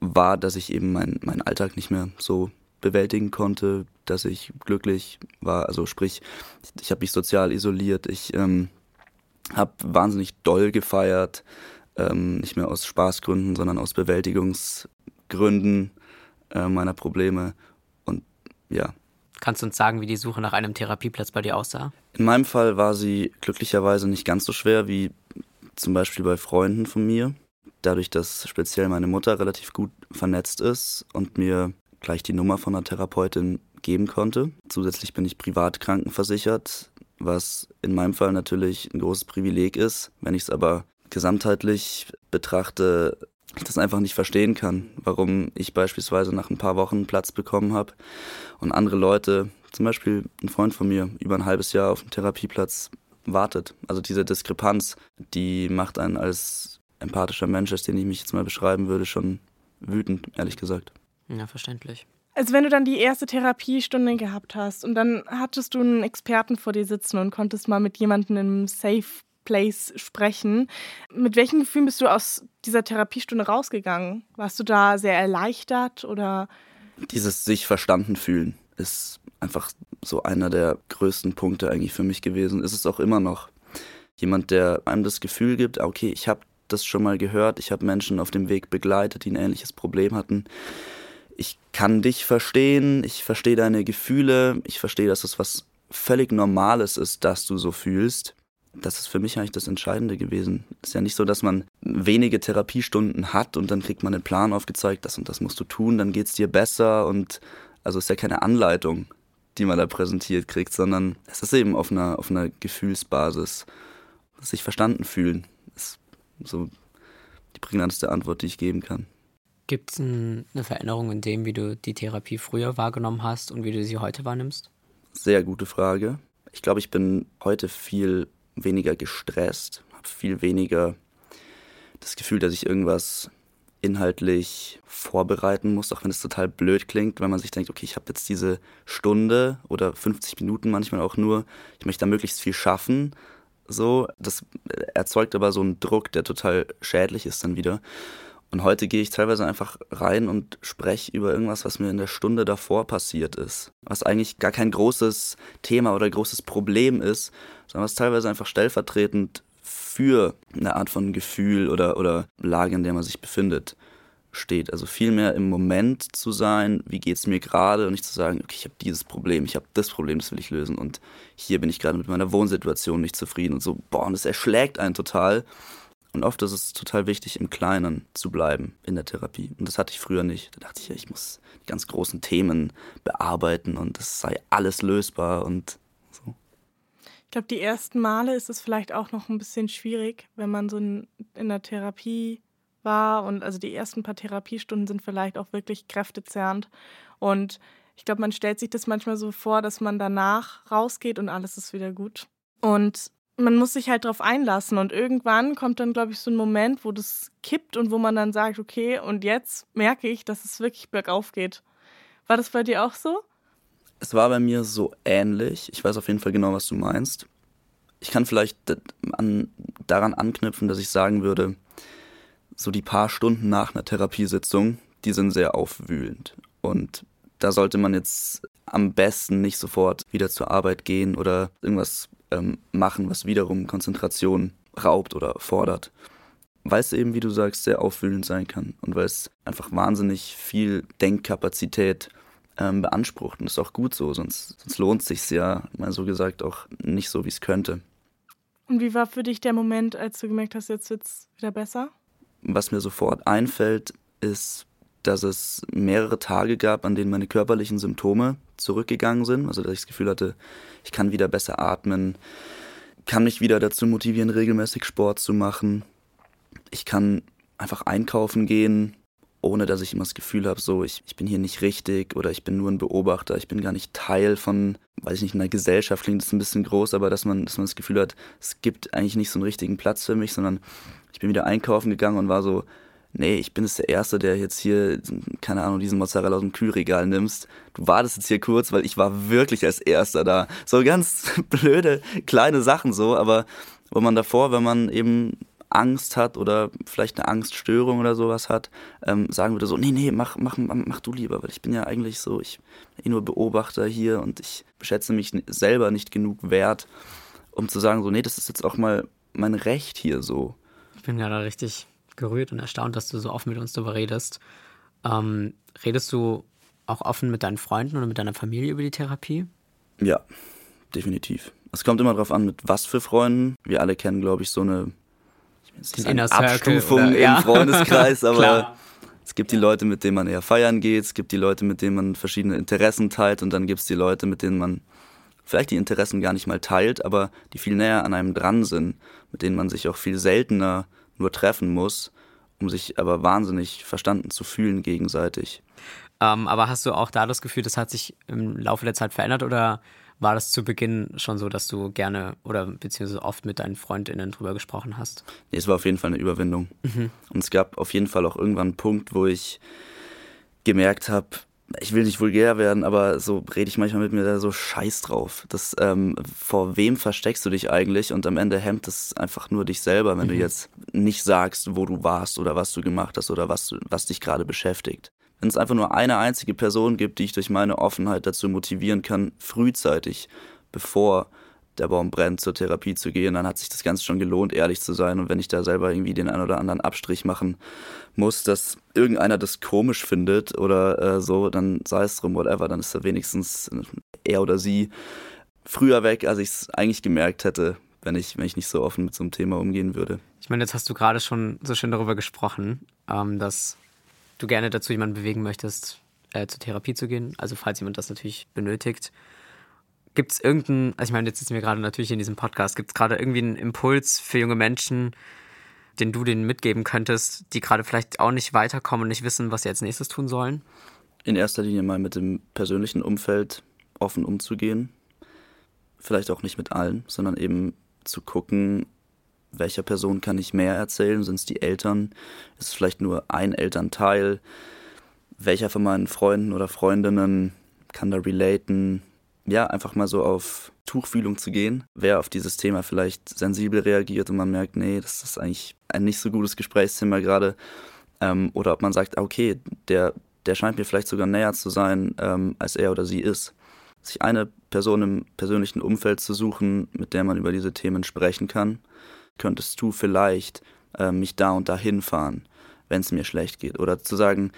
war, dass ich eben meinen mein Alltag nicht mehr so bewältigen konnte, dass ich glücklich war. Also sprich, ich habe mich sozial isoliert, ich ähm, habe wahnsinnig doll gefeiert, ähm, nicht mehr aus Spaßgründen, sondern aus Bewältigungsgründen äh, meiner Probleme. Und ja. Kannst du uns sagen, wie die Suche nach einem Therapieplatz bei dir aussah? In meinem Fall war sie glücklicherweise nicht ganz so schwer wie zum Beispiel bei Freunden von mir. Dadurch, dass speziell meine Mutter relativ gut vernetzt ist und mir gleich die Nummer von einer Therapeutin geben konnte. Zusätzlich bin ich privat krankenversichert, was in meinem Fall natürlich ein großes Privileg ist. Wenn ich es aber gesamtheitlich betrachte, ich das einfach nicht verstehen kann, warum ich beispielsweise nach ein paar Wochen Platz bekommen habe und andere Leute, zum Beispiel ein Freund von mir, über ein halbes Jahr auf dem Therapieplatz wartet. Also diese Diskrepanz, die macht einen als empathischer Mensch, als den ich mich jetzt mal beschreiben würde, schon wütend, ehrlich gesagt. Ja, verständlich. Also wenn du dann die erste Therapiestunde gehabt hast und dann hattest du einen Experten vor dir sitzen und konntest mal mit jemandem im Safe Place sprechen. Mit welchen Gefühlen bist du aus dieser Therapiestunde rausgegangen? Warst du da sehr erleichtert oder? Dieses sich verstanden fühlen ist einfach so einer der größten Punkte eigentlich für mich gewesen. Ist es auch immer noch. Jemand, der einem das Gefühl gibt, ah, okay, ich habe das schon mal gehört, ich habe Menschen auf dem Weg begleitet, die ein ähnliches Problem hatten. Ich kann dich verstehen, ich verstehe deine Gefühle, ich verstehe, dass es was völlig Normales ist, dass du so fühlst. Das ist für mich eigentlich das Entscheidende gewesen. Es ist ja nicht so, dass man wenige Therapiestunden hat und dann kriegt man einen Plan aufgezeigt, das und das musst du tun, dann geht es dir besser und also ist ja keine Anleitung, die man da präsentiert kriegt, sondern es ist eben auf einer, auf einer Gefühlsbasis. Sich verstanden fühlen ist so die prägnanteste Antwort, die ich geben kann. Gibt es eine Veränderung in dem, wie du die Therapie früher wahrgenommen hast und wie du sie heute wahrnimmst? Sehr gute Frage. Ich glaube, ich bin heute viel weniger gestresst, habe viel weniger das Gefühl, dass ich irgendwas inhaltlich vorbereiten muss, auch wenn es total blöd klingt, wenn man sich denkt, okay, ich habe jetzt diese Stunde oder 50 Minuten manchmal auch nur, ich möchte da möglichst viel schaffen. So, das erzeugt aber so einen Druck, der total schädlich ist dann wieder. Und heute gehe ich teilweise einfach rein und spreche über irgendwas, was mir in der Stunde davor passiert ist. Was eigentlich gar kein großes Thema oder großes Problem ist, sondern was teilweise einfach stellvertretend für eine Art von Gefühl oder, oder Lage, in der man sich befindet, steht. Also viel mehr im Moment zu sein, wie geht es mir gerade und nicht zu sagen, okay, ich habe dieses Problem, ich habe das Problem, das will ich lösen und hier bin ich gerade mit meiner Wohnsituation nicht zufrieden und so, boah, und das erschlägt einen total. Und oft ist es total wichtig, im Kleinen zu bleiben in der Therapie. Und das hatte ich früher nicht. Da dachte ich, ja, ich muss die ganz großen Themen bearbeiten und es sei alles lösbar und so. Ich glaube, die ersten Male ist es vielleicht auch noch ein bisschen schwierig, wenn man so in, in der Therapie war. Und also die ersten paar Therapiestunden sind vielleicht auch wirklich kräftezerrend. Und ich glaube, man stellt sich das manchmal so vor, dass man danach rausgeht und alles ist wieder gut. Und man muss sich halt darauf einlassen. Und irgendwann kommt dann, glaube ich, so ein Moment, wo das kippt und wo man dann sagt, okay, und jetzt merke ich, dass es wirklich bergauf geht. War das bei dir auch so? Es war bei mir so ähnlich. Ich weiß auf jeden Fall genau, was du meinst. Ich kann vielleicht an, daran anknüpfen, dass ich sagen würde, so die paar Stunden nach einer Therapiesitzung, die sind sehr aufwühlend. Und da sollte man jetzt am besten nicht sofort wieder zur Arbeit gehen oder irgendwas ähm, machen, was wiederum Konzentration raubt oder fordert. Weil es eben, wie du sagst, sehr aufwühlend sein kann und weil es einfach wahnsinnig viel Denkkapazität ähm, beansprucht. Und das ist auch gut so, sonst, sonst lohnt es sich ja, mal so gesagt, auch nicht so, wie es könnte. Und wie war für dich der Moment, als du gemerkt hast, jetzt wird es wieder besser? Was mir sofort einfällt, ist, dass es mehrere Tage gab, an denen meine körperlichen Symptome zurückgegangen sind. Also dass ich das Gefühl hatte, ich kann wieder besser atmen, kann mich wieder dazu motivieren, regelmäßig Sport zu machen. Ich kann einfach einkaufen gehen, ohne dass ich immer das Gefühl habe, so, ich, ich bin hier nicht richtig oder ich bin nur ein Beobachter, ich bin gar nicht Teil von, weiß ich nicht, einer Gesellschaft klingt das ein bisschen groß, aber dass man, dass man das Gefühl hat, es gibt eigentlich nicht so einen richtigen Platz für mich, sondern ich bin wieder einkaufen gegangen und war so, nee, ich bin jetzt der Erste, der jetzt hier, keine Ahnung, diesen Mozzarella aus dem Kühlregal nimmst. Du wartest jetzt hier kurz, weil ich war wirklich als Erster da. So ganz blöde, kleine Sachen so, aber wo man davor, wenn man eben Angst hat oder vielleicht eine Angststörung oder sowas hat, ähm, sagen würde so, nee, nee, mach, mach, mach du lieber, weil ich bin ja eigentlich so, ich bin eh nur Beobachter hier und ich schätze mich selber nicht genug wert, um zu sagen so, nee, das ist jetzt auch mal mein Recht hier so. Ich bin ja da richtig gerührt und erstaunt, dass du so offen mit uns darüber redest. Ähm, redest du auch offen mit deinen Freunden oder mit deiner Familie über die Therapie? Ja, definitiv. Es kommt immer darauf an, mit was für Freunden. Wir alle kennen, glaube ich, so eine den Inner Abstufung oder, ja. im Freundeskreis, aber es gibt die Leute, mit denen man eher feiern geht, es gibt die Leute, mit denen man verschiedene Interessen teilt und dann gibt es die Leute, mit denen man vielleicht die Interessen gar nicht mal teilt, aber die viel näher an einem dran sind, mit denen man sich auch viel seltener nur treffen muss, um sich aber wahnsinnig verstanden zu fühlen gegenseitig. Ähm, aber hast du auch da das Gefühl, das hat sich im Laufe der Zeit verändert oder war das zu Beginn schon so, dass du gerne oder beziehungsweise oft mit deinen FreundInnen drüber gesprochen hast? Nee, es war auf jeden Fall eine Überwindung. Mhm. Und es gab auf jeden Fall auch irgendwann einen Punkt, wo ich gemerkt habe, ich will nicht vulgär werden, aber so rede ich manchmal mit mir da so scheiß drauf. Das, ähm, vor wem versteckst du dich eigentlich? Und am Ende hemmt es einfach nur dich selber, wenn mhm. du jetzt nicht sagst, wo du warst oder was du gemacht hast oder was, was dich gerade beschäftigt. Wenn es einfach nur eine einzige Person gibt, die ich durch meine Offenheit dazu motivieren kann, frühzeitig, bevor der Baum brennt, zur Therapie zu gehen, dann hat sich das Ganze schon gelohnt, ehrlich zu sein. Und wenn ich da selber irgendwie den einen oder anderen Abstrich machen muss, dass irgendeiner das komisch findet oder äh, so, dann sei es drum, whatever, dann ist er wenigstens er oder sie früher weg, als ich es eigentlich gemerkt hätte, wenn ich, wenn ich nicht so offen mit so einem Thema umgehen würde. Ich meine, jetzt hast du gerade schon so schön darüber gesprochen, ähm, dass du gerne dazu jemanden bewegen möchtest, äh, zur Therapie zu gehen, also falls jemand das natürlich benötigt. Gibt es irgendeinen, also ich meine, jetzt sitzen wir gerade natürlich in diesem Podcast, gibt es gerade irgendwie einen Impuls für junge Menschen, den du denen mitgeben könntest, die gerade vielleicht auch nicht weiterkommen und nicht wissen, was sie als nächstes tun sollen? In erster Linie mal mit dem persönlichen Umfeld offen umzugehen. Vielleicht auch nicht mit allen, sondern eben zu gucken, welcher Person kann ich mehr erzählen? Sind es die Eltern? Ist es vielleicht nur ein Elternteil? Welcher von meinen Freunden oder Freundinnen kann da relaten? Ja, einfach mal so auf Tuchfühlung zu gehen. Wer auf dieses Thema vielleicht sensibel reagiert und man merkt, nee, das ist eigentlich ein nicht so gutes Gesprächsthema gerade. Ähm, oder ob man sagt, okay, der, der scheint mir vielleicht sogar näher zu sein, ähm, als er oder sie ist. Sich eine Person im persönlichen Umfeld zu suchen, mit der man über diese Themen sprechen kann könntest du vielleicht äh, mich da und da hinfahren? wenn es mir schlecht geht. Oder zu sagen,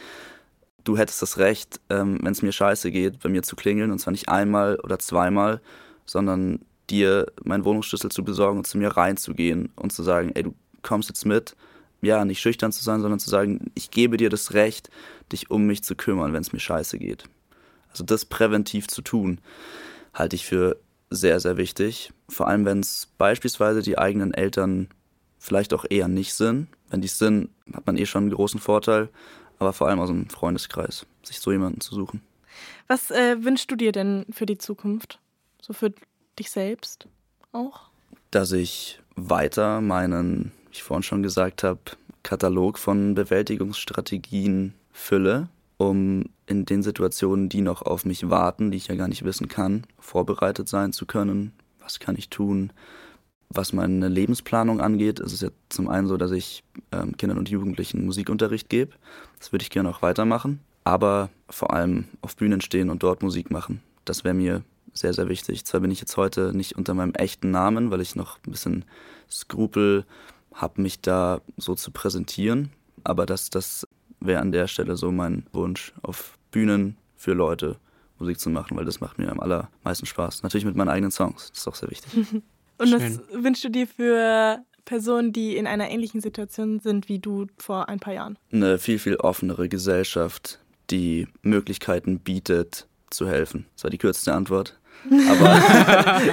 du hättest das Recht, ähm, wenn es mir scheiße geht, bei mir zu klingeln. Und zwar nicht einmal oder zweimal, sondern dir meinen Wohnungsschlüssel zu besorgen und zu mir reinzugehen und zu sagen, ey, du kommst jetzt mit. Ja, nicht schüchtern zu sein, sondern zu sagen, ich gebe dir das Recht, dich um mich zu kümmern, wenn es mir scheiße geht. Also das präventiv zu tun, halte ich für sehr, sehr wichtig. Vor allem, wenn es beispielsweise die eigenen Eltern vielleicht auch eher nicht sind. Wenn die es sind, hat man eh schon einen großen Vorteil. Aber vor allem aus einem Freundeskreis, sich so jemanden zu suchen. Was äh, wünschst du dir denn für die Zukunft? So für dich selbst auch? Dass ich weiter meinen, wie ich vorhin schon gesagt habe, Katalog von Bewältigungsstrategien fülle, um in den Situationen, die noch auf mich warten, die ich ja gar nicht wissen kann, vorbereitet sein zu können. Was kann ich tun? Was meine Lebensplanung angeht, ist es ja zum einen so, dass ich ähm, Kindern und Jugendlichen Musikunterricht gebe. Das würde ich gerne auch weitermachen. Aber vor allem auf Bühnen stehen und dort Musik machen. Das wäre mir sehr, sehr wichtig. Zwar bin ich jetzt heute nicht unter meinem echten Namen, weil ich noch ein bisschen Skrupel habe, mich da so zu präsentieren. Aber das, das wäre an der Stelle so mein Wunsch, auf Bühnen für Leute Musik zu machen, weil das macht mir am allermeisten Spaß. Natürlich mit meinen eigenen Songs, das ist auch sehr wichtig. Und Schön. was wünschst du dir für Personen, die in einer ähnlichen Situation sind wie du vor ein paar Jahren? Eine viel, viel offenere Gesellschaft, die Möglichkeiten bietet, zu helfen. Das war die kürzeste Antwort. Aber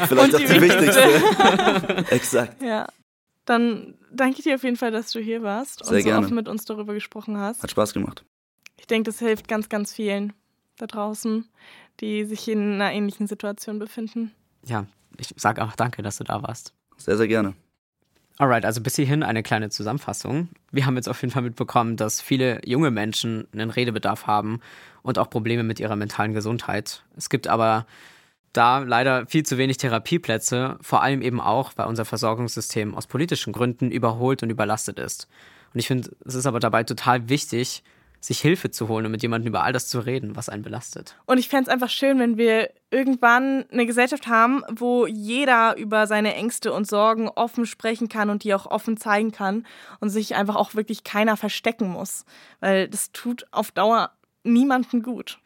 vielleicht auch die, die wichtigste. Exakt. Ja. Dann danke ich dir auf jeden Fall, dass du hier warst Sehr und so gerne. offen mit uns darüber gesprochen hast. Hat Spaß gemacht. Ich denke, das hilft ganz, ganz vielen da draußen, die sich in einer ähnlichen Situation befinden. Ja, ich sage auch danke, dass du da warst. Sehr, sehr gerne. Alright, also bis hierhin eine kleine Zusammenfassung. Wir haben jetzt auf jeden Fall mitbekommen, dass viele junge Menschen einen Redebedarf haben und auch Probleme mit ihrer mentalen Gesundheit. Es gibt aber da leider viel zu wenig Therapieplätze, vor allem eben auch, weil unser Versorgungssystem aus politischen Gründen überholt und überlastet ist. Und ich finde, es ist aber dabei total wichtig, sich Hilfe zu holen und mit jemandem über all das zu reden, was einen belastet. Und ich fände es einfach schön, wenn wir irgendwann eine Gesellschaft haben, wo jeder über seine Ängste und Sorgen offen sprechen kann und die auch offen zeigen kann und sich einfach auch wirklich keiner verstecken muss. Weil das tut auf Dauer niemandem gut.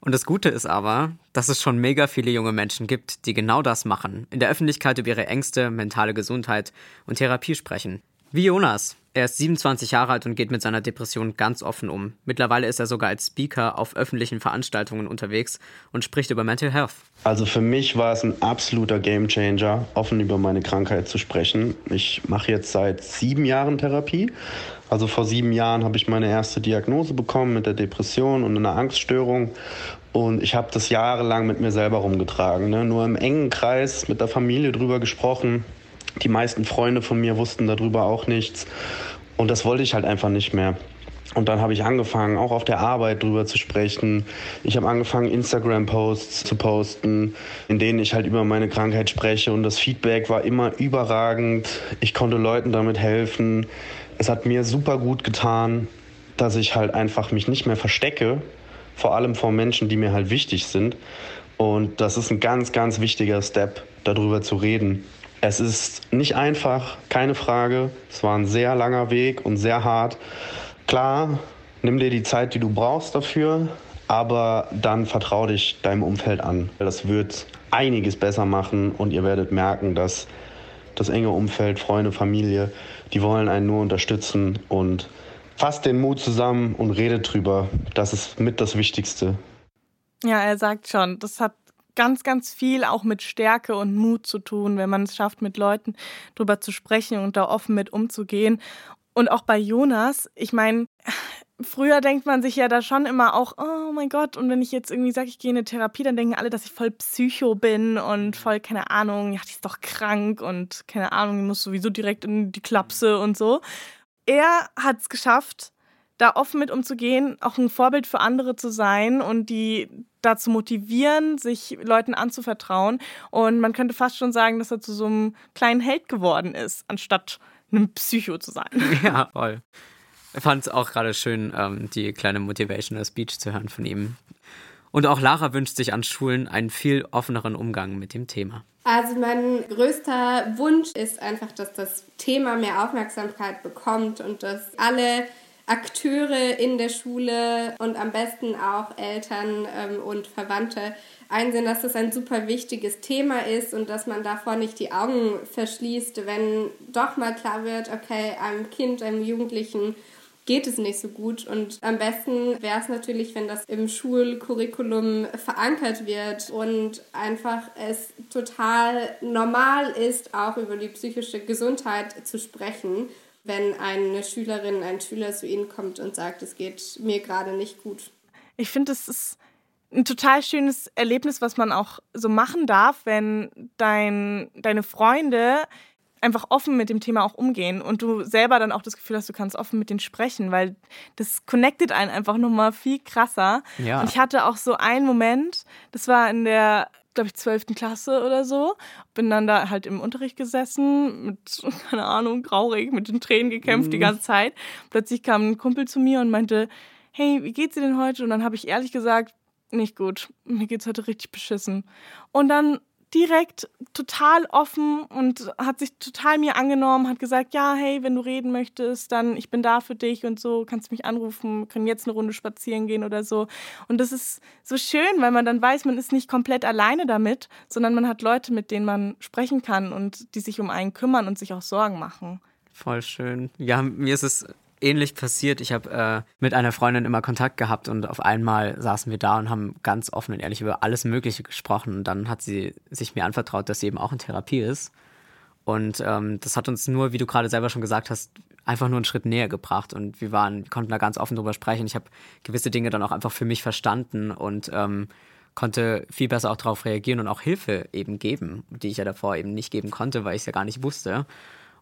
Und das Gute ist aber, dass es schon mega viele junge Menschen gibt, die genau das machen, in der Öffentlichkeit über ihre Ängste, mentale Gesundheit und Therapie sprechen. Wie Jonas. Er ist 27 Jahre alt und geht mit seiner Depression ganz offen um. Mittlerweile ist er sogar als Speaker auf öffentlichen Veranstaltungen unterwegs und spricht über Mental Health. Also für mich war es ein absoluter Gamechanger, offen über meine Krankheit zu sprechen. Ich mache jetzt seit sieben Jahren Therapie. Also vor sieben Jahren habe ich meine erste Diagnose bekommen mit der Depression und einer Angststörung. Und ich habe das jahrelang mit mir selber rumgetragen. Ne? Nur im engen Kreis mit der Familie drüber gesprochen. Die meisten Freunde von mir wussten darüber auch nichts. Und das wollte ich halt einfach nicht mehr. Und dann habe ich angefangen, auch auf der Arbeit drüber zu sprechen. Ich habe angefangen, Instagram-Posts zu posten, in denen ich halt über meine Krankheit spreche. Und das Feedback war immer überragend. Ich konnte Leuten damit helfen. Es hat mir super gut getan, dass ich halt einfach mich nicht mehr verstecke, vor allem vor Menschen, die mir halt wichtig sind. Und das ist ein ganz, ganz wichtiger Step, darüber zu reden. Es ist nicht einfach, keine Frage. Es war ein sehr langer Weg und sehr hart. Klar, nimm dir die Zeit, die du brauchst dafür, aber dann vertrau dich deinem Umfeld an. Das wird einiges besser machen und ihr werdet merken, dass das enge Umfeld, Freunde, Familie, die wollen einen nur unterstützen und fasst den Mut zusammen und redet drüber. Das ist mit das Wichtigste. Ja, er sagt schon, das hat ganz, ganz viel auch mit Stärke und Mut zu tun, wenn man es schafft, mit Leuten drüber zu sprechen und da offen mit umzugehen. Und auch bei Jonas, ich meine, früher denkt man sich ja da schon immer auch, oh mein Gott, und wenn ich jetzt irgendwie sage, ich gehe in eine Therapie, dann denken alle, dass ich voll Psycho bin und voll, keine Ahnung, ja, die ist doch krank und keine Ahnung, die muss sowieso direkt in die Klapse und so. Er hat es geschafft, da offen mit umzugehen, auch ein Vorbild für andere zu sein und die dazu motivieren, sich Leuten anzuvertrauen. Und man könnte fast schon sagen, dass er zu so einem kleinen Held geworden ist, anstatt einem Psycho zu sein. Ja, voll. Ich fand es auch gerade schön, ähm, die kleine Motivational Speech zu hören von ihm. Und auch Lara wünscht sich an Schulen einen viel offeneren Umgang mit dem Thema. Also mein größter Wunsch ist einfach, dass das Thema mehr Aufmerksamkeit bekommt und dass alle Akteure in der Schule und am besten auch Eltern ähm, und Verwandte einsehen, dass das ein super wichtiges Thema ist und dass man davor nicht die Augen verschließt, wenn doch mal klar wird, okay, einem Kind, einem Jugendlichen geht es nicht so gut. Und am besten wäre es natürlich, wenn das im Schulcurriculum verankert wird und einfach es total normal ist, auch über die psychische Gesundheit zu sprechen wenn eine Schülerin, ein Schüler zu Ihnen kommt und sagt, es geht mir gerade nicht gut. Ich finde, es ist ein total schönes Erlebnis, was man auch so machen darf, wenn dein, deine Freunde einfach offen mit dem Thema auch umgehen und du selber dann auch das Gefühl hast, du kannst offen mit denen sprechen, weil das connectet einen einfach nochmal viel krasser. Ja. Und ich hatte auch so einen Moment, das war in der glaube ich, 12. Klasse oder so. Bin dann da halt im Unterricht gesessen, mit, keine Ahnung, traurig, mit den Tränen gekämpft mhm. die ganze Zeit. Plötzlich kam ein Kumpel zu mir und meinte, hey, wie geht's dir denn heute? Und dann habe ich ehrlich gesagt, nicht gut. Mir geht's heute richtig beschissen. Und dann direkt total offen und hat sich total mir angenommen, hat gesagt, ja, hey, wenn du reden möchtest, dann ich bin da für dich und so, kannst mich anrufen, können jetzt eine Runde spazieren gehen oder so. Und das ist so schön, weil man dann weiß, man ist nicht komplett alleine damit, sondern man hat Leute, mit denen man sprechen kann und die sich um einen kümmern und sich auch Sorgen machen. Voll schön. Ja, mir ist es ähnlich passiert. Ich habe äh, mit einer Freundin immer Kontakt gehabt und auf einmal saßen wir da und haben ganz offen und ehrlich über alles Mögliche gesprochen. Und dann hat sie sich mir anvertraut, dass sie eben auch in Therapie ist. Und ähm, das hat uns nur, wie du gerade selber schon gesagt hast, einfach nur einen Schritt näher gebracht. Und wir waren, wir konnten da ganz offen drüber sprechen. Ich habe gewisse Dinge dann auch einfach für mich verstanden und ähm, konnte viel besser auch darauf reagieren und auch Hilfe eben geben, die ich ja davor eben nicht geben konnte, weil ich es ja gar nicht wusste.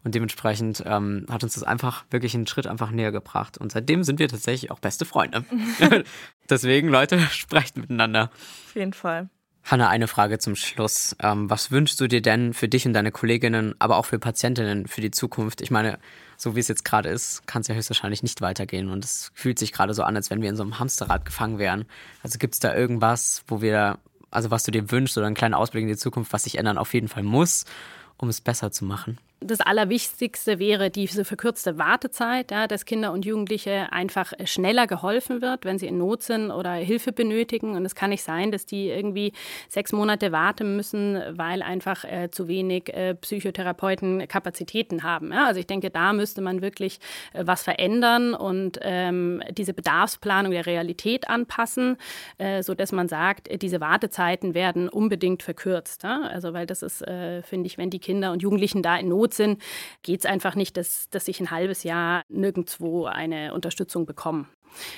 Und dementsprechend ähm, hat uns das einfach wirklich einen Schritt einfach näher gebracht. Und seitdem sind wir tatsächlich auch beste Freunde. Deswegen, Leute, sprecht miteinander. Auf jeden Fall. Hanna, eine Frage zum Schluss. Ähm, was wünschst du dir denn für dich und deine Kolleginnen, aber auch für Patientinnen für die Zukunft? Ich meine, so wie es jetzt gerade ist, kann es ja höchstwahrscheinlich nicht weitergehen. Und es fühlt sich gerade so an, als wenn wir in so einem Hamsterrad gefangen wären. Also gibt es da irgendwas, wo wir, also was du dir wünschst oder einen kleinen Ausblick in die Zukunft, was sich ändern auf jeden Fall muss, um es besser zu machen? Das Allerwichtigste wäre diese verkürzte Wartezeit, ja, dass Kinder und Jugendliche einfach schneller geholfen wird, wenn sie in Not sind oder Hilfe benötigen. Und es kann nicht sein, dass die irgendwie sechs Monate warten müssen, weil einfach äh, zu wenig äh, Psychotherapeuten Kapazitäten haben. Ja. Also ich denke, da müsste man wirklich äh, was verändern und ähm, diese Bedarfsplanung der Realität anpassen, äh, sodass man sagt, diese Wartezeiten werden unbedingt verkürzt. Ja. Also weil das ist, äh, finde ich, wenn die Kinder und Jugendlichen da in Not sind, geht es einfach nicht, dass, dass ich ein halbes Jahr nirgendwo eine Unterstützung bekomme.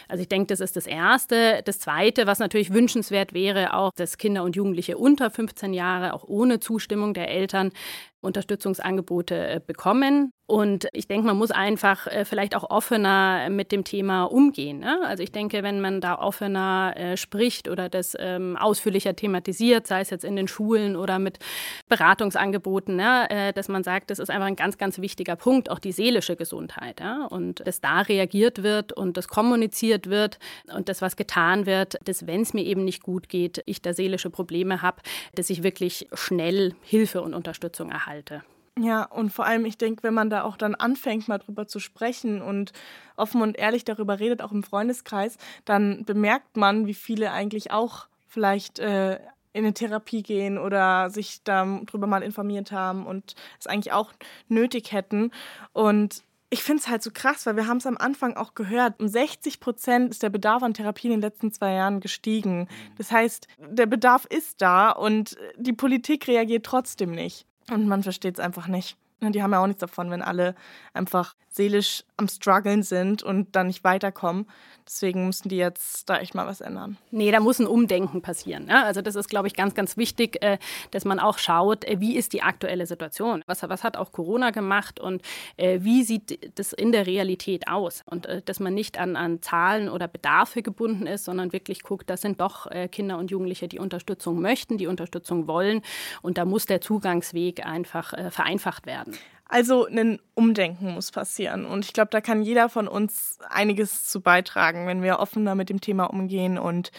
Also ich denke, das ist das Erste. Das Zweite, was natürlich wünschenswert wäre, auch, dass Kinder und Jugendliche unter 15 Jahre auch ohne Zustimmung der Eltern Unterstützungsangebote äh, bekommen. Und ich denke, man muss einfach äh, vielleicht auch offener mit dem Thema umgehen. Ne? Also ich denke, wenn man da offener äh, spricht oder das ähm, ausführlicher thematisiert, sei es jetzt in den Schulen oder mit Beratungsangeboten, ne? dass man sagt, das ist einfach ein ganz, ganz wichtiger Punkt, auch die seelische Gesundheit. Ja? Und dass da reagiert wird und das kommuniziert wird und das, was getan wird, dass wenn es mir eben nicht gut geht, ich da seelische Probleme habe, dass ich wirklich schnell Hilfe und Unterstützung erhalte halte. Ja, und vor allem, ich denke, wenn man da auch dann anfängt, mal drüber zu sprechen und offen und ehrlich darüber redet, auch im Freundeskreis, dann bemerkt man, wie viele eigentlich auch vielleicht äh, in eine Therapie gehen oder sich darüber mal informiert haben und es eigentlich auch nötig hätten. Und ich finde es halt so krass, weil wir haben es am Anfang auch gehört. Um 60 Prozent ist der Bedarf an Therapie in den letzten zwei Jahren gestiegen. Das heißt, der Bedarf ist da und die Politik reagiert trotzdem nicht. Und man versteht es einfach nicht. Die haben ja auch nichts davon, wenn alle einfach seelisch am struggeln sind und dann nicht weiterkommen. Deswegen müssen die jetzt da echt mal was ändern. Nee, da muss ein Umdenken passieren. Ja? Also das ist, glaube ich, ganz, ganz wichtig, äh, dass man auch schaut, äh, wie ist die aktuelle Situation? Was, was hat auch Corona gemacht und äh, wie sieht das in der Realität aus? Und dass man nicht an, an Zahlen oder Bedarfe gebunden ist, sondern wirklich guckt, das sind doch Kinder und Jugendliche, die Unterstützung möchten, die Unterstützung wollen. Und da muss der Zugangsweg einfach vereinfacht werden. Also ein Umdenken muss passieren. Und ich glaube, da kann jeder von uns einiges zu beitragen, wenn wir offener mit dem Thema umgehen und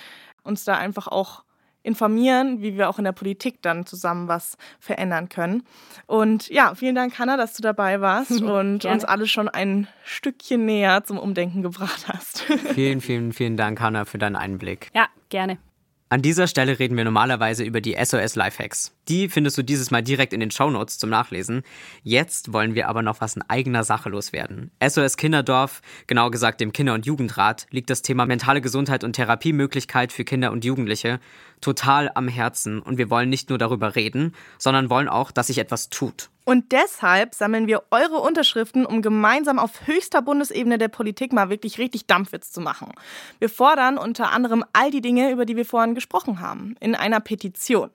uns da einfach auch informieren, wie wir auch in der Politik dann zusammen was verändern können. Und ja, vielen Dank, Hanna, dass du dabei warst und uns alle schon ein Stückchen näher zum Umdenken gebracht hast. vielen, vielen, vielen Dank, Hanna, für deinen Einblick. Ja, gerne. An dieser Stelle reden wir normalerweise über die SOS Lifehacks. Die findest du dieses Mal direkt in den Shownotes zum Nachlesen. Jetzt wollen wir aber noch was in eigener Sache loswerden. SOS Kinderdorf, genau gesagt dem Kinder- und Jugendrat, liegt das Thema mentale Gesundheit und Therapiemöglichkeit für Kinder und Jugendliche total am Herzen und wir wollen nicht nur darüber reden, sondern wollen auch, dass sich etwas tut. Und deshalb sammeln wir eure Unterschriften, um gemeinsam auf höchster Bundesebene der Politik mal wirklich richtig Dampfwitz zu machen. Wir fordern unter anderem all die Dinge, über die wir vorhin gesprochen haben, in einer Petition.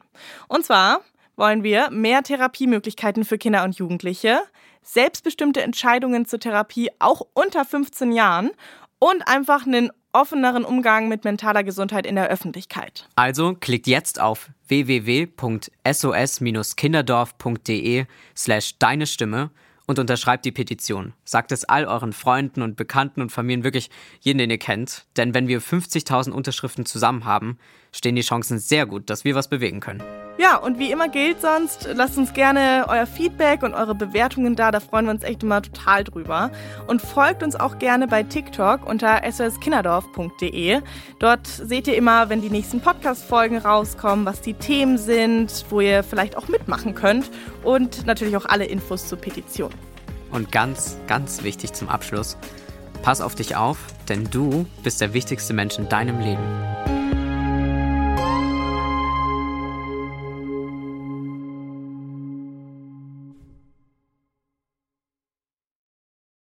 Und zwar wollen wir mehr Therapiemöglichkeiten für Kinder und Jugendliche, selbstbestimmte Entscheidungen zur Therapie auch unter 15 Jahren und einfach einen offeneren Umgang mit mentaler Gesundheit in der Öffentlichkeit. Also klickt jetzt auf www.sos-kinderdorf.de slash deine Stimme und unterschreibt die Petition. Sagt es all euren Freunden und Bekannten und Familien, wirklich jeden, den ihr kennt. Denn wenn wir 50.000 Unterschriften zusammen haben, stehen die Chancen sehr gut, dass wir was bewegen können. Ja, und wie immer gilt sonst, lasst uns gerne euer Feedback und eure Bewertungen da, da freuen wir uns echt immer total drüber. Und folgt uns auch gerne bei TikTok unter soskinderdorf.de. Dort seht ihr immer, wenn die nächsten Podcast-Folgen rauskommen, was die Themen sind, wo ihr vielleicht auch mitmachen könnt und natürlich auch alle Infos zur Petition. Und ganz, ganz wichtig zum Abschluss, pass auf dich auf, denn du bist der wichtigste Mensch in deinem Leben.